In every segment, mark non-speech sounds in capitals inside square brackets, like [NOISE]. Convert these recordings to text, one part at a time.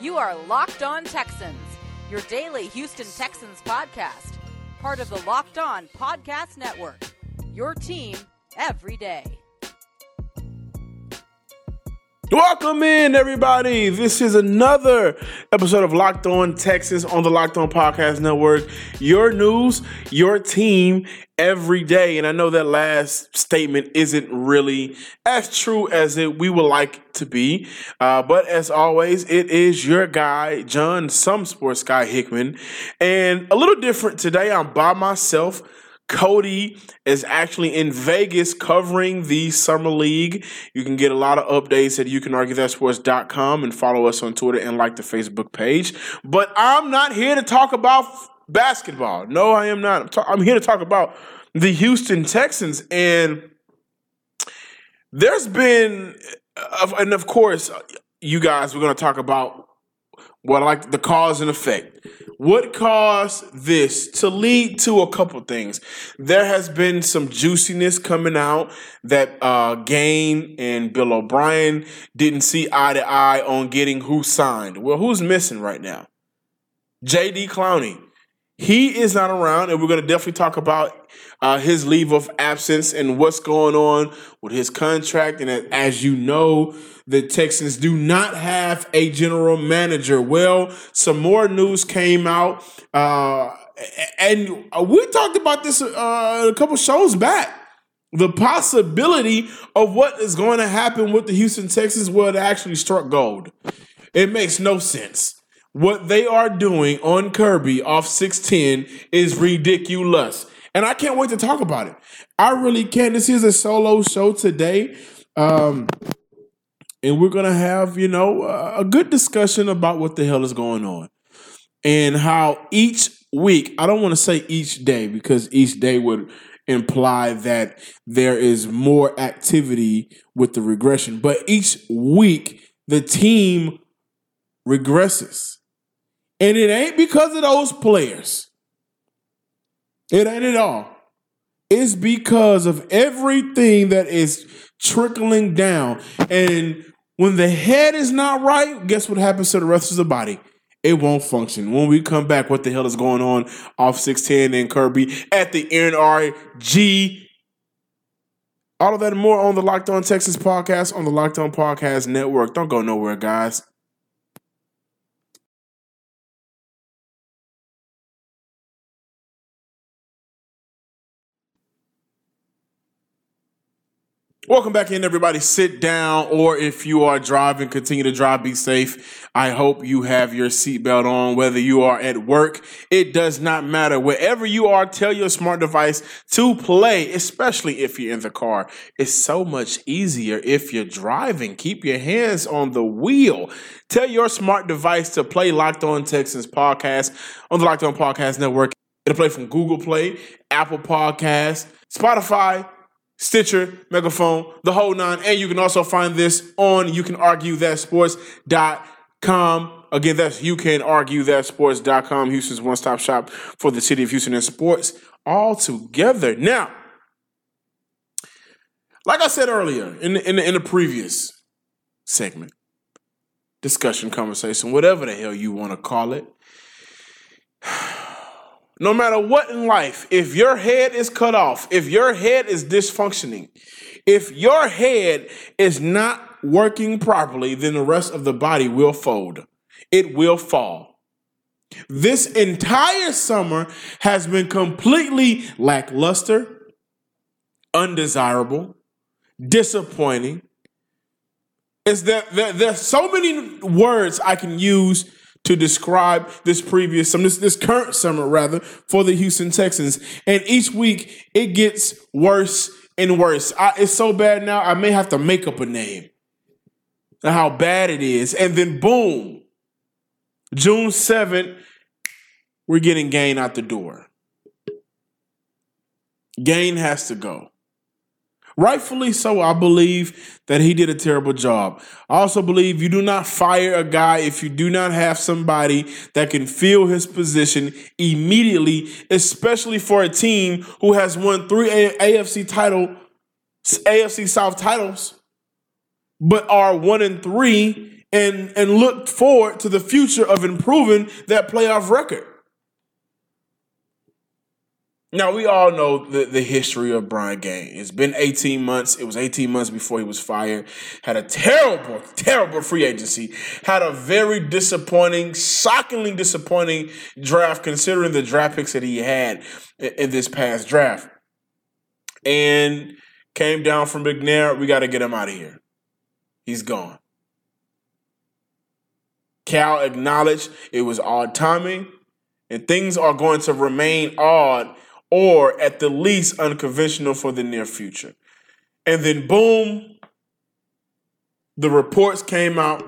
You are Locked On Texans, your daily Houston Texans podcast, part of the Locked On Podcast Network. Your team every day. Welcome in, everybody. This is another episode of Locked On Texans on the Locked On Podcast Network. Your news, your team every day. And I know that last statement isn't really as true as it we would like to be. Uh, but as always, it is your guy, John, some sports guy Hickman. And a little different today. I'm by myself. Cody is actually in Vegas covering the Summer League. You can get a lot of updates at youcanarguethatsports.com and follow us on Twitter and like the Facebook page. But I'm not here to talk about basketball. No, I am not. I'm, ta- I'm here to talk about the Houston Texans. And there's been, and of course, you guys, we're going to talk about what like the cause and effect. What caused this to lead to a couple things? There has been some juiciness coming out that uh, Gaine and Bill O'Brien didn't see eye to eye on getting who signed. Well, who's missing right now? J.D. Clowney. He is not around, and we're going to definitely talk about uh, his leave of absence and what's going on with his contract. And as you know, the Texans do not have a general manager. Well, some more news came out, uh, and we talked about this uh, a couple shows back. The possibility of what is going to happen with the Houston Texans will actually struck gold. It makes no sense. What they are doing on Kirby off 610 is ridiculous. And I can't wait to talk about it. I really can. This is a solo show today. Um, and we're going to have, you know, a good discussion about what the hell is going on and how each week, I don't want to say each day because each day would imply that there is more activity with the regression, but each week the team regresses. And it ain't because of those players. It ain't at all. It's because of everything that is trickling down. And when the head is not right, guess what happens to the rest of the body? It won't function. When we come back, what the hell is going on off 610 and Kirby at the NRG? All of that and more on the Locked On Texas podcast on the Locked On Podcast Network. Don't go nowhere, guys. Welcome back in, everybody. Sit down, or if you are driving, continue to drive. Be safe. I hope you have your seatbelt on, whether you are at work. It does not matter. Wherever you are, tell your smart device to play, especially if you're in the car. It's so much easier if you're driving. Keep your hands on the wheel. Tell your smart device to play Locked On Texans podcast on the Locked On Podcast Network. It'll play from Google Play, Apple Podcast, Spotify, Stitcher, Megaphone, the whole nine. And you can also find this on you can argue that sports.com. Again, that's you can argue that sports.com, Houston's one stop shop for the city of Houston and sports all together. Now, like I said earlier in the, in the, in the previous segment, discussion, conversation, whatever the hell you want to call it. No matter what in life, if your head is cut off, if your head is dysfunctioning, if your head is not working properly, then the rest of the body will fold. It will fall. This entire summer has been completely lackluster, undesirable, disappointing. Is that there, there's so many words I can use to describe this previous summer, this, this current summer rather, for the Houston Texans. And each week it gets worse and worse. I, it's so bad now, I may have to make up a name. How bad it is. And then boom, June 7th, we're getting Gaine out the door. Gaine has to go. Rightfully so, I believe that he did a terrible job. I also believe you do not fire a guy if you do not have somebody that can fill his position immediately, especially for a team who has won three AFC title, AFC South titles, but are one and three and and look forward to the future of improving that playoff record. Now we all know the, the history of Brian Gaines. It's been 18 months. It was 18 months before he was fired. Had a terrible, terrible free agency. Had a very disappointing, shockingly disappointing draft considering the draft picks that he had in, in this past draft. And came down from McNair. We got to get him out of here. He's gone. Cal acknowledged it was odd timing, and things are going to remain odd or at the least unconventional for the near future. And then, boom, the reports came out.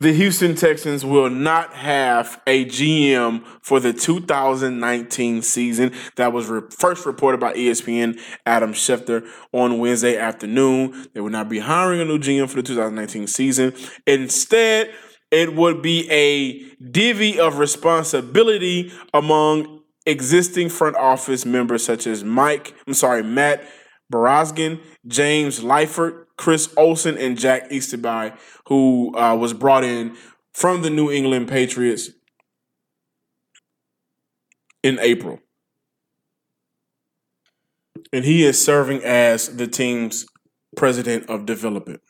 The Houston Texans will not have a GM for the 2019 season. That was re- first reported by ESPN Adam Schefter on Wednesday afternoon. They will not be hiring a new GM for the 2019 season. Instead, it would be a divvy of responsibility among existing front office members such as Mike, I'm sorry, Matt Bazirgan, James Liipfert, Chris Olsen, and Jack Easterby, who uh, was brought in from the New England Patriots in April. And he is serving as the team's president of development.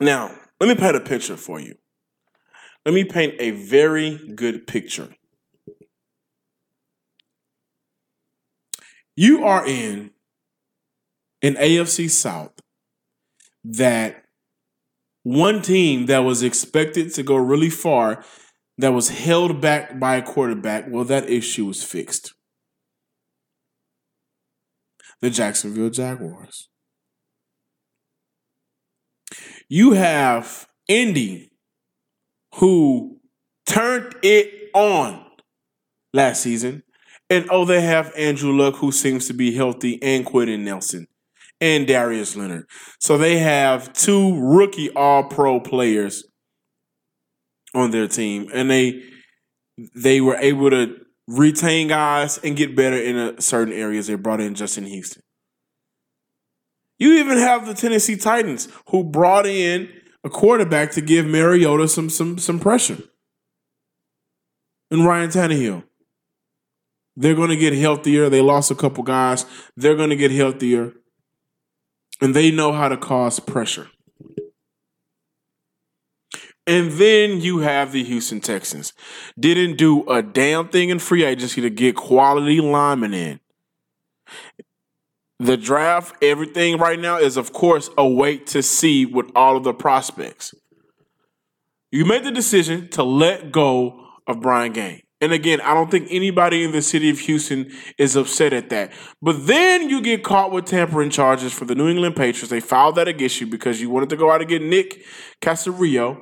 Now, let me paint a picture for you. Let me paint a very good picture You are in an AFC South that one team that was expected to go really far that was held back by a quarterback, well, that issue was fixed. The Jacksonville Jaguars. You have Indy, who turned it on last season and oh, they have Andrew Luck, who seems to be healthy, and Quenton Nelson and Darius Leonard. So they have two rookie all pro players on their team. And they they were able to retain guys and get better in a, certain areas. They brought in Justin Houston. You even have the Tennessee Titans who brought in a quarterback to give Mariota some some some pressure. And Ryan Tannehill. They're going to get healthier. They lost a couple guys. They're going to get healthier. And they know how to cause pressure. And then you have the Houston Texans. Didn't do a damn thing in free agency to get quality linemen in. The draft, everything right now is, of course, a wait to see with all of the prospects. You made the decision to let go of Brian Gaines. And again, I don't think anybody in the city of Houston is upset at that. But then you get caught with tampering charges for the New England Patriots. They filed that against you because you wanted to go out and get Nick Caserio.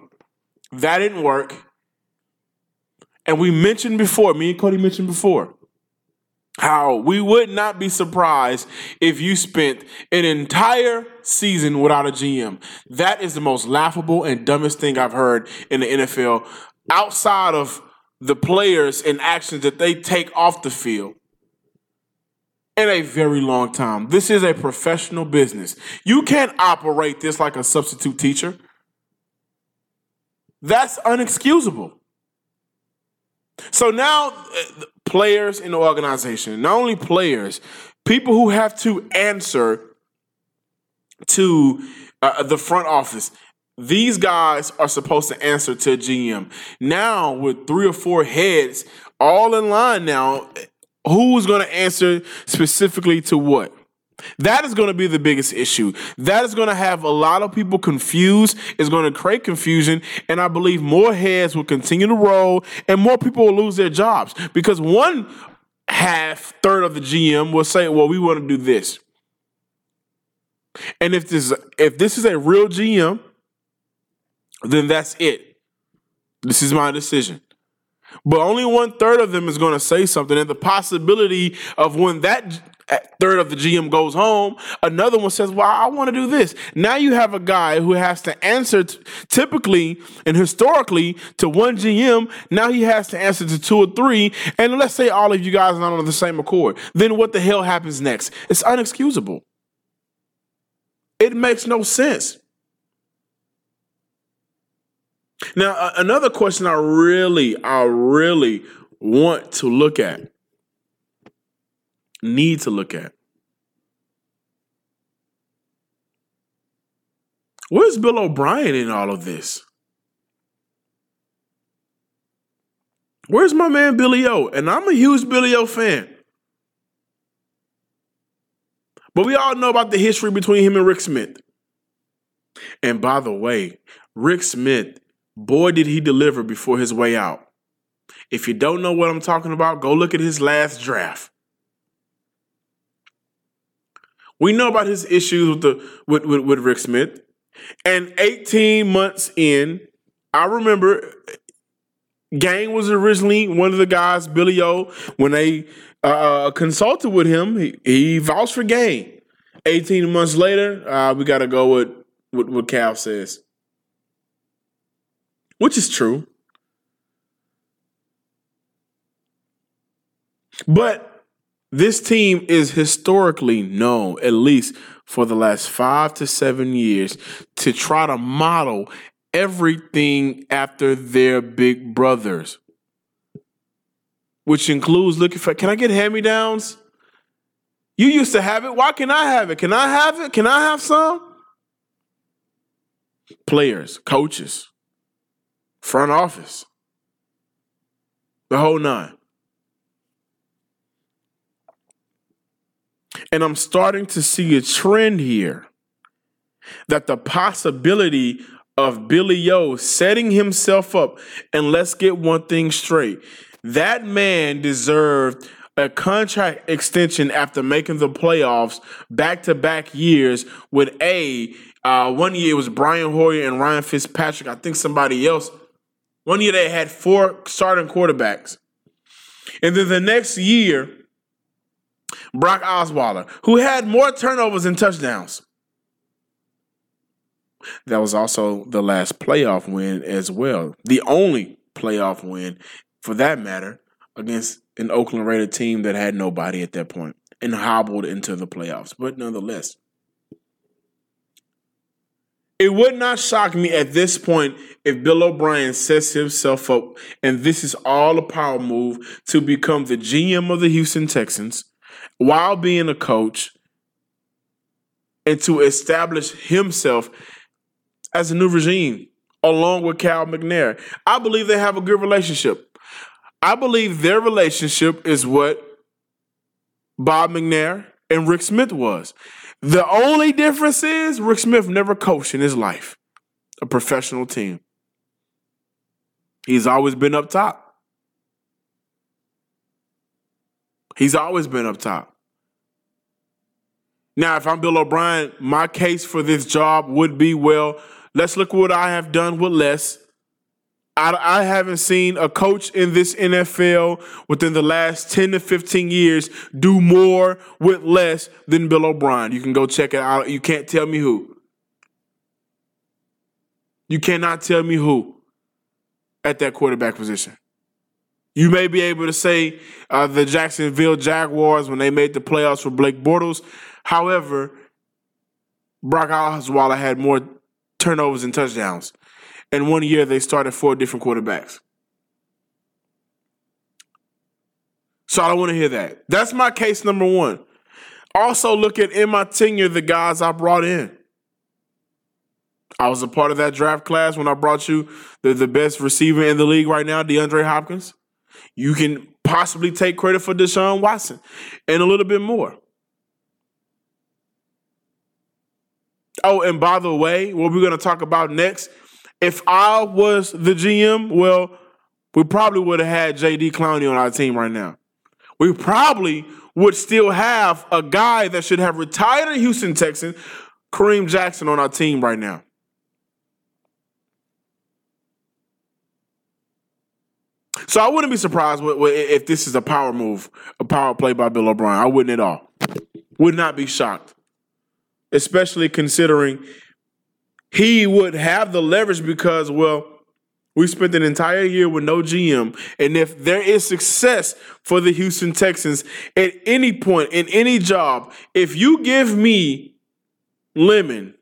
That didn't work. And we mentioned before, me and Cody mentioned before, how we would not be surprised if you spent an entire season without a GM. That is the most laughable and dumbest thing I've heard in the NFL outside of the players and actions that they take off the field in a very long time. This is a professional business. You can't operate this like a substitute teacher. That's unexcusable. So now, uh, players in the organization, not only players, people who have to answer to uh, the front office, these guys are supposed to answer to GM. Now, with three or four heads all in line now, who's going to answer specifically to what? That is going to be the biggest issue. That is going to have a lot of people confused. It's going to create confusion. And I believe more heads will continue to roll and more people will lose their jobs because one half, third of the GM will say, well, we want to do this. And if this, if this is a real GM, then that's it. This is my decision. But only one third of them is going to say something. And the possibility of when that third of the GM goes home, another one says, Well, I want to do this. Now you have a guy who has to answer t- typically and historically to one GM. Now he has to answer to two or three. And let's say all of you guys are not on the same accord. Then what the hell happens next? It's unexcusable. It makes no sense. Now, uh, another question I really, I really want to look at, need to look at. Where's Bill O'Brien in all of this? Where's my man Billy O? And I'm a huge Billy O fan. But we all know about the history between him and Rick Smith. And by the way, Rick Smith, boy, did he deliver before his way out. If you don't know what I'm talking about, go look at his last draft. We know about his issues with the with, with, with Rick Smith. And 18 months in, I remember Gaine was originally one of the guys, Billy O, when they uh, consulted with him, he, he vouched for Gaine. 18 months later, uh, we got to go with, with what Cal says, which is true. But this team is historically known, at least for the last five to seven years, to try to model everything after their big brothers, which includes looking for can I get hand me downs? You used to have it. Why can I have it? Can I have it? Can I have some? Players, coaches, front office, the whole nine. And I'm starting to see a trend here that the possibility of Billy O setting himself up, and let's get one thing straight. That man deserved a contract extension after making the playoffs back to back years with a uh, one year it was Brian Hoyer and Ryan Fitzpatrick. I think somebody else. One year they had four starting quarterbacks. And then the next year, Brock Osweiler, who had more turnovers and touchdowns. That was also the last playoff win as well. The only playoff win, for that matter, against an Oakland Raider team that had nobody at that point and hobbled into the playoffs. But nonetheless, it would not shock me at this point if Bill O'Brien sets himself up and this is all a power move to become the GM of the Houston Texans while being a coach and to establish himself as a new regime along with Cal McNair. I believe they have a good relationship. I believe their relationship is what Bob McNair and Rick Smith was. The only difference is Rick Smith never coached in his life a professional team. He's always been up top. He's always been up top. Now, if I'm Bill O'Brien, my case for this job would be well, let's look what I have done with less. I, I, haven't seen a coach in this NFL within the last 10 to 15 years do more with less than Bill O'Brien. You can go check it out. You can't tell me who. You cannot tell me who at that quarterback position. You may be able to say uh, the Jacksonville Jaguars when they made the playoffs for Blake Bortles. However, Brock Osweiler had more turnovers and touchdowns. And one year they started four different quarterbacks. So I don't want to hear that. That's my case number one. Also, look at in my tenure the guys I brought in. I was a part of that draft class when I brought you the, the best receiver in the league right now, DeAndre Hopkins. You can possibly take credit for Deshaun Watson and a little bit more. Oh, and by the way, what we're going to talk about next, if I was the GM, well, we probably would have had JD Clowney on our team right now. We probably would still have a guy that should have retired in Houston Texans, Kareem Jackson, on our team right now. So I wouldn't be surprised if this is a power move, a power play by Bill O'Brien. I wouldn't at all. Would not be shocked, especially considering he would have the leverage because, well, we spent an entire year with no GM. And if there is success for the Houston Texans at any point in any job, if you give me lemon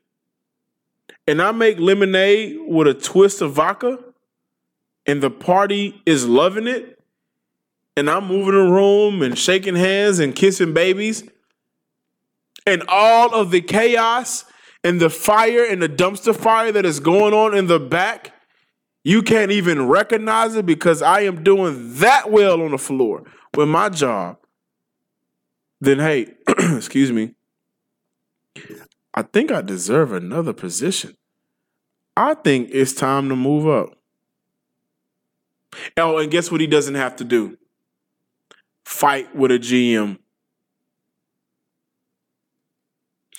and I make lemonade with a twist of vodka, and the party is loving it, and I'm moving the room and shaking hands and kissing babies, and all of the chaos and the fire and the dumpster fire that is going on in the back, you can't even recognize it because I am doing that well on the floor with my job. Then, hey, [CLEARS THROAT] excuse me, I think I deserve another position. I think it's time to move up. Oh, and guess what he doesn't have to do? Fight with a GM.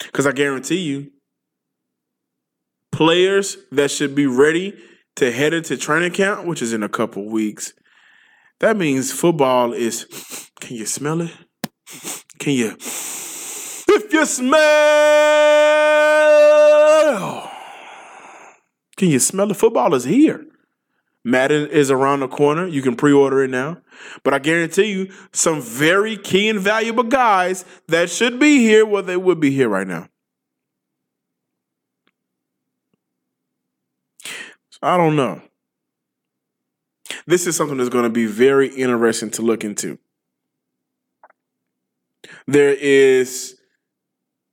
Because I guarantee you, players that should be ready to head into training camp, which is in a couple weeks, that means football is. Can you smell it? Can you? If you smell, can you smell the football is here? Madden is around the corner. You can pre-order it now. But I guarantee you, some very key and valuable guys that should be here, well, they would be here right now. So I don't know. This is something that's going to be very interesting to look into. There is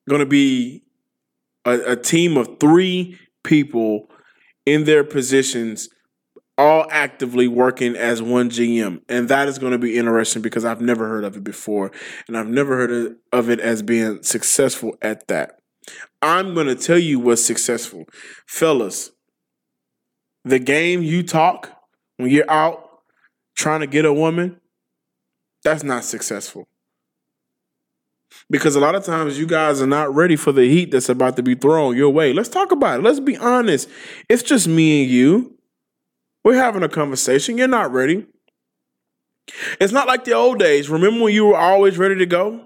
going to be a, a team of three people in their positions all actively working as one GM. And that is going to be interesting because I've never heard of it before. And I've never heard of it as being successful at that. I'm going to tell you what's successful. Fellas, the game you talk when you're out trying to get a woman, that's not successful. Because a lot of times you guys are not ready for the heat that's about to be thrown your way. Let's talk about it. Let's be honest. It's just me and you. We're having a conversation. You're not ready. It's not like the old days. Remember when you were always ready to go?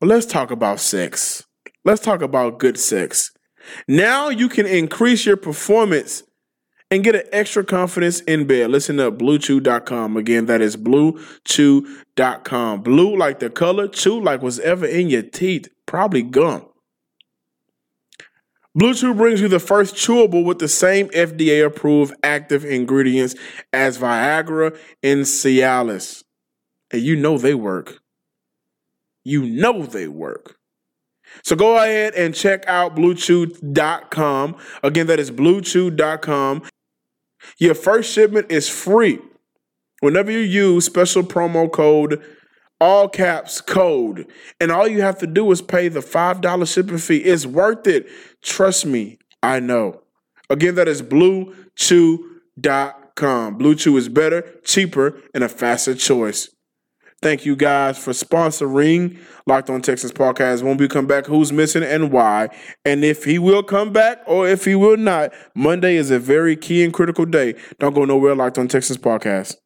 Well, let's talk about sex. Let's talk about good sex. Now you can increase your performance and get an extra confidence in bed. Listen up, bluechew.com. Again, that is bluechew.com. Blue like the color, chew like what's ever in your teeth, probably gum. Blue Chew brings you the first chewable with the same FDA approved active ingredients as Viagra and Cialis. And you know they work. You know they work. So go ahead and check out bluechew.com. Again, that is bluechew.com. Your first shipment is free whenever you use special promo code all caps code. And all you have to do is pay the $5 shipping fee. It's worth it. Trust me, I know. Again, that is bluechew.com. Blue Chew is better, cheaper, and a faster choice. Thank you guys for sponsoring Locked On Texans podcast. When we come back, who's missing and why, and if he will come back or if he will not. Monday is a very key and critical day. Don't go nowhere. Locked On Texans podcast.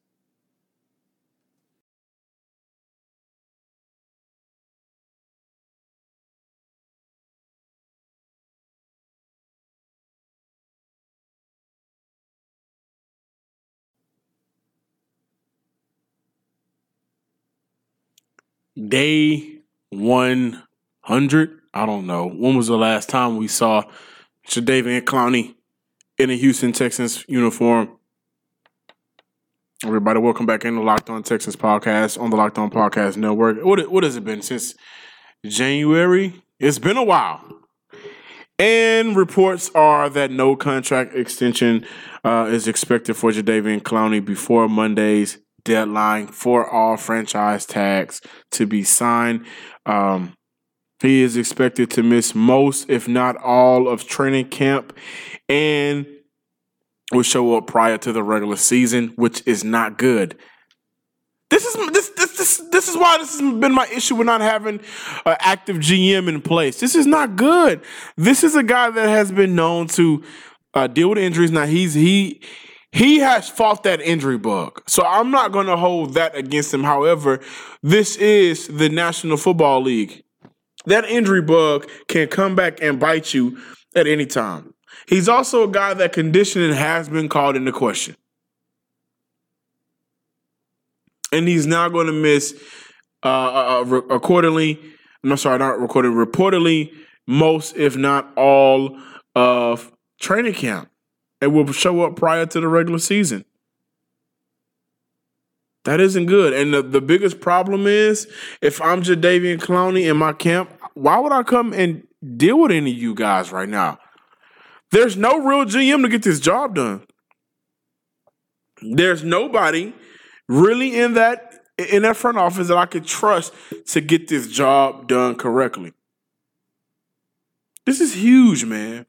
Day 100. I don't know. When was the last time we saw Jadeveon Clowney in a Houston Texans uniform? Everybody, welcome back into Locked On Texans podcast on the Locked On Podcast Network. What what has it been since January? It's been a while. And reports are that no contract extension uh, is expected for Jadeveon Clowney before Monday's deadline for all franchise tags to be signed. Um, he is expected to miss most, if not all, of training camp and will show up prior to the regular season, which is not good. This is this this this this is why this has been my issue with not having an active GM in place. This is not good. This is a guy that has been known to uh, deal with injuries. Now he's he he has fought that injury bug. So I'm not going to hold that against him. However, this is the National Football League. That injury bug can come back and bite you at any time. He's also a guy that conditioning has been called into question. And he's now going to miss, uh, uh, uh accordingly, I'm sorry, not recorded, reportedly, most, if not all, of training camp. And will show up prior to the regular season. That isn't good. And the, the biggest problem is if I'm Jadeveon Clowney in my camp, why would I come and deal with any of you guys right now? There's no real GM to get this job done. There's nobody really in that in that front office that I could trust to get this job done correctly. This is huge, man.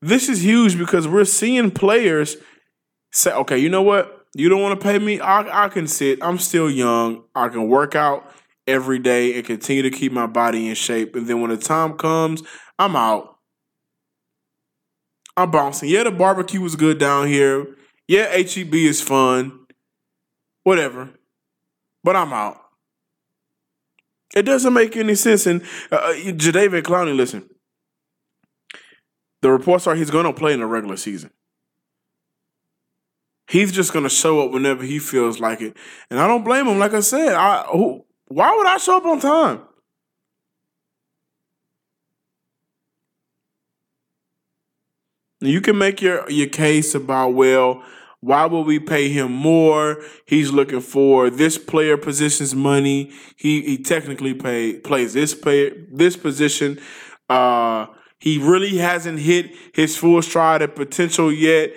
This is huge because we're seeing players say, okay, you know what? You don't want to pay me? I, I can sit. I'm still young. I can work out every day and continue to keep my body in shape. And then when the time comes, I'm out. I'm bouncing. Yeah, the barbecue was good down here. Yeah, HEB is fun. Whatever. But I'm out. It doesn't make any sense. And uh, uh Jadeveon Clowney, listen. The reports are he's going to play in the regular season. He's just going to show up whenever he feels like it, and I don't blame him. Like I said, I who, why would I show up on time? You can make your your case about well, why would we pay him more? He's looking for this player position's money. He he technically pay plays this player this position. Uh, he really hasn't hit his full stride of potential yet.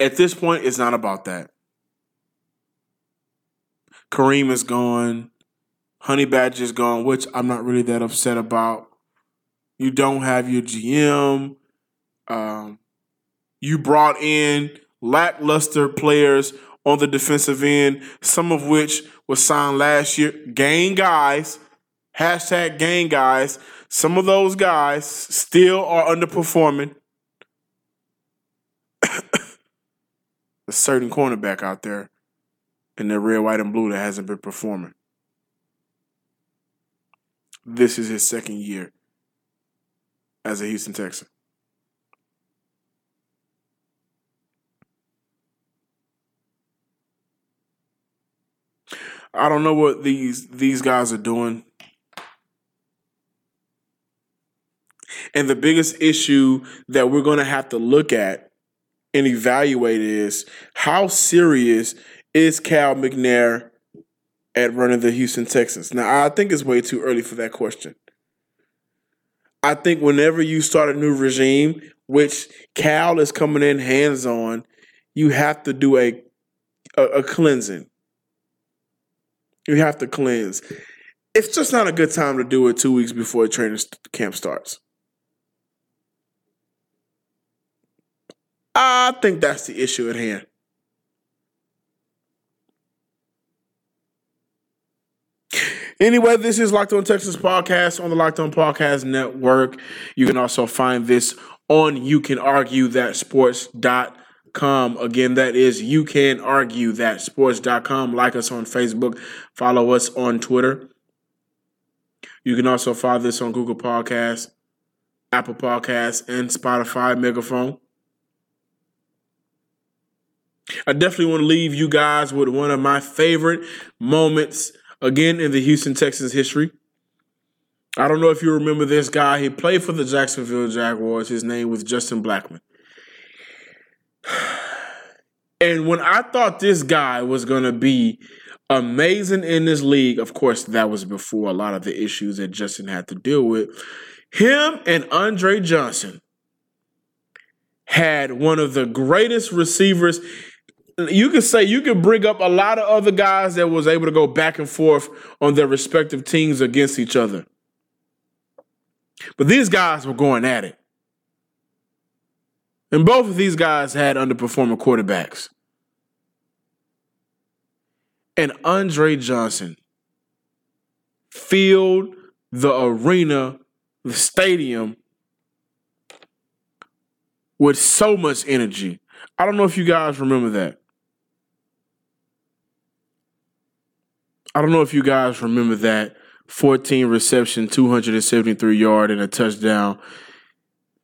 At this point, it's not about that. Kareem is gone. Honey Badger is gone, which I'm not really that upset about. You don't have your GM. Um, you brought in lackluster players on the defensive end, some of which was signed last year. Gaine guys hashtag gang guys. Some of those guys still are underperforming. [COUGHS] a certain cornerback out there in the red, white, and blue that hasn't been performing. This is his second year as a Houston Texan. I don't know what these these guys are doing. And the biggest issue that we're going to have to look at and evaluate is how serious is Cal McNair at running the Houston Texans? Now, I think it's way too early for that question. I think whenever you start a new regime, which Cal is coming in hands on, you have to do a, a, a cleansing. You have to cleanse. It's just not a good time to do it two weeks before training camp starts. I think that's the issue at hand. Anyway, this is Locked On Texans podcast on the Locked On Podcast Network. You can also find this on You Can Argue That Sports.com. Again, that is You Can Argue That Sports.com. Like us on Facebook, follow us on Twitter. You can also find this on Google Podcasts, Apple Podcasts, and Spotify Megaphone. I definitely want to leave you guys with one of my favorite moments again in the Houston Texans history. I don't know if you remember this guy. He played for the Jacksonville Jaguars. His name was Justin Blackmon. [SIGHS] And when I thought this guy was going to be amazing in this league, of course, that was before a lot of the issues that Justin had to deal with. Him and Andre Johnson had one of the greatest receivers you could say you could bring up a lot of other guys that was able to go back and forth on their respective teams against each other. But these guys were going at it. And both of these guys had underperforming quarterbacks. And Andre Johnson filled the arena, the stadium, with so much energy. I don't know if you guys remember that. I don't know if you guys remember that 14 reception, 273 yard, and a touchdown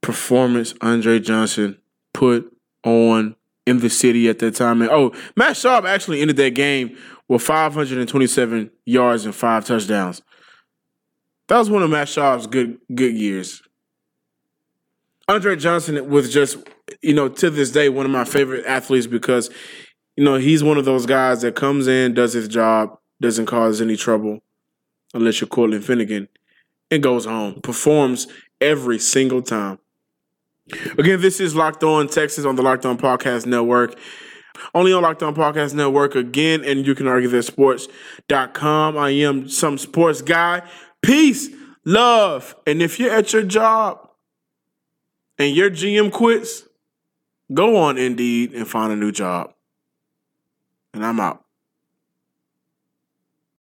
performance Andre Johnson put on in the city at that time. And oh, Matt Schaub actually ended that game with 527 yards and five touchdowns. That was one of Matt Schaub's good good years. Andre Johnson was just, you know, to this day, one of my favorite athletes because, you know, he's one of those guys that comes in, does his job, doesn't cause any trouble, unless you're Cortland Finnegan, and goes home, performs every single time. Again, this is Locked On Texas on the Locked On Podcast Network. Only on Locked On Podcast Network again, and you can argue that sports.com. I am some sports guy. Peace, love. And if you're at your job and your GM quits, go on Indeed and find a new job. And I'm out.